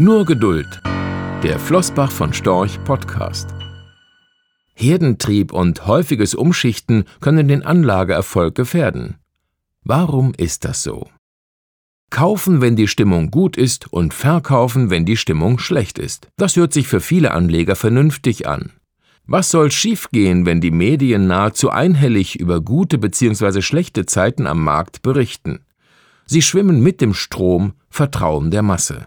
Nur Geduld. Der Flossbach von Storch Podcast. Herdentrieb und häufiges Umschichten können den Anlageerfolg gefährden. Warum ist das so? Kaufen, wenn die Stimmung gut ist und verkaufen, wenn die Stimmung schlecht ist. Das hört sich für viele Anleger vernünftig an. Was soll schiefgehen, wenn die Medien nahezu einhellig über gute bzw. schlechte Zeiten am Markt berichten? Sie schwimmen mit dem Strom, vertrauen der Masse.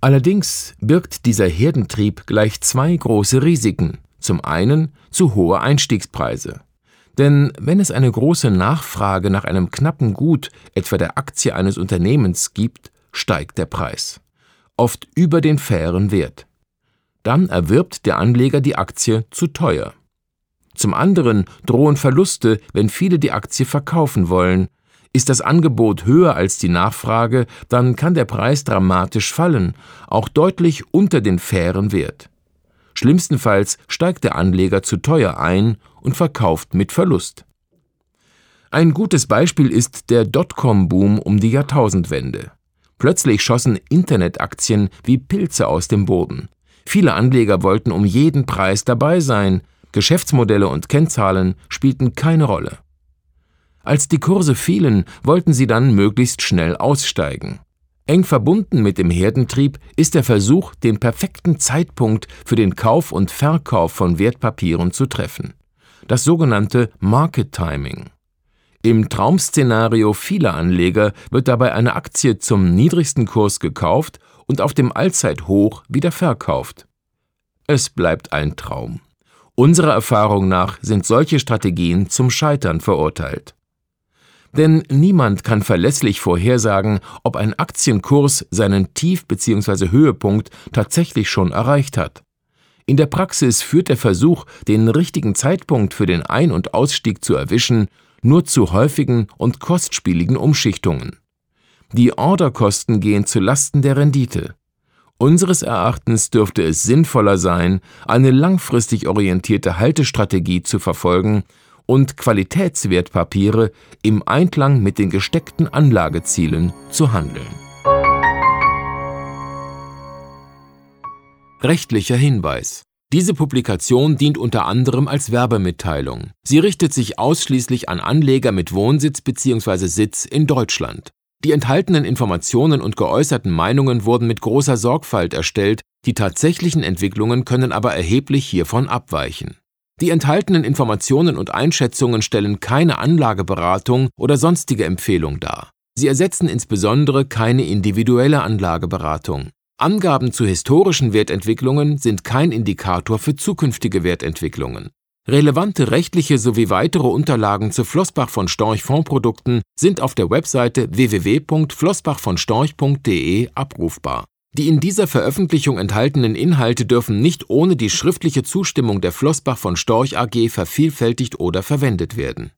Allerdings birgt dieser Herdentrieb gleich zwei große Risiken. Zum einen zu hohe Einstiegspreise. Denn wenn es eine große Nachfrage nach einem knappen Gut, etwa der Aktie eines Unternehmens, gibt, steigt der Preis. Oft über den fairen Wert. Dann erwirbt der Anleger die Aktie zu teuer. Zum anderen drohen Verluste, wenn viele die Aktie verkaufen wollen. Ist das Angebot höher als die Nachfrage, dann kann der Preis dramatisch fallen, auch deutlich unter den fairen Wert. Schlimmstenfalls steigt der Anleger zu teuer ein und verkauft mit Verlust. Ein gutes Beispiel ist der Dotcom-Boom um die Jahrtausendwende. Plötzlich schossen Internetaktien wie Pilze aus dem Boden. Viele Anleger wollten um jeden Preis dabei sein, Geschäftsmodelle und Kennzahlen spielten keine Rolle. Als die Kurse fielen, wollten sie dann möglichst schnell aussteigen. Eng verbunden mit dem Herdentrieb ist der Versuch, den perfekten Zeitpunkt für den Kauf und Verkauf von Wertpapieren zu treffen. Das sogenannte Market Timing. Im Traum-Szenario vieler Anleger wird dabei eine Aktie zum niedrigsten Kurs gekauft und auf dem Allzeithoch wieder verkauft. Es bleibt ein Traum. Unserer Erfahrung nach sind solche Strategien zum Scheitern verurteilt. Denn niemand kann verlässlich vorhersagen, ob ein Aktienkurs seinen Tief- bzw. Höhepunkt tatsächlich schon erreicht hat. In der Praxis führt der Versuch, den richtigen Zeitpunkt für den Ein- und Ausstieg zu erwischen, nur zu häufigen und kostspieligen Umschichtungen. Die Orderkosten gehen zu Lasten der Rendite. Unseres Erachtens dürfte es sinnvoller sein, eine langfristig orientierte Haltestrategie zu verfolgen und Qualitätswertpapiere im Einklang mit den gesteckten Anlagezielen zu handeln. Rechtlicher Hinweis diese Publikation dient unter anderem als Werbemitteilung. Sie richtet sich ausschließlich an Anleger mit Wohnsitz bzw. Sitz in Deutschland. Die enthaltenen Informationen und geäußerten Meinungen wurden mit großer Sorgfalt erstellt, die tatsächlichen Entwicklungen können aber erheblich hiervon abweichen. Die enthaltenen Informationen und Einschätzungen stellen keine Anlageberatung oder sonstige Empfehlung dar. Sie ersetzen insbesondere keine individuelle Anlageberatung. Angaben zu historischen Wertentwicklungen sind kein Indikator für zukünftige Wertentwicklungen. Relevante rechtliche sowie weitere Unterlagen zu Flossbach von Storch Fondsprodukten sind auf der Webseite www.flossbachvonstorch.de abrufbar. Die in dieser Veröffentlichung enthaltenen Inhalte dürfen nicht ohne die schriftliche Zustimmung der Flossbach von Storch AG vervielfältigt oder verwendet werden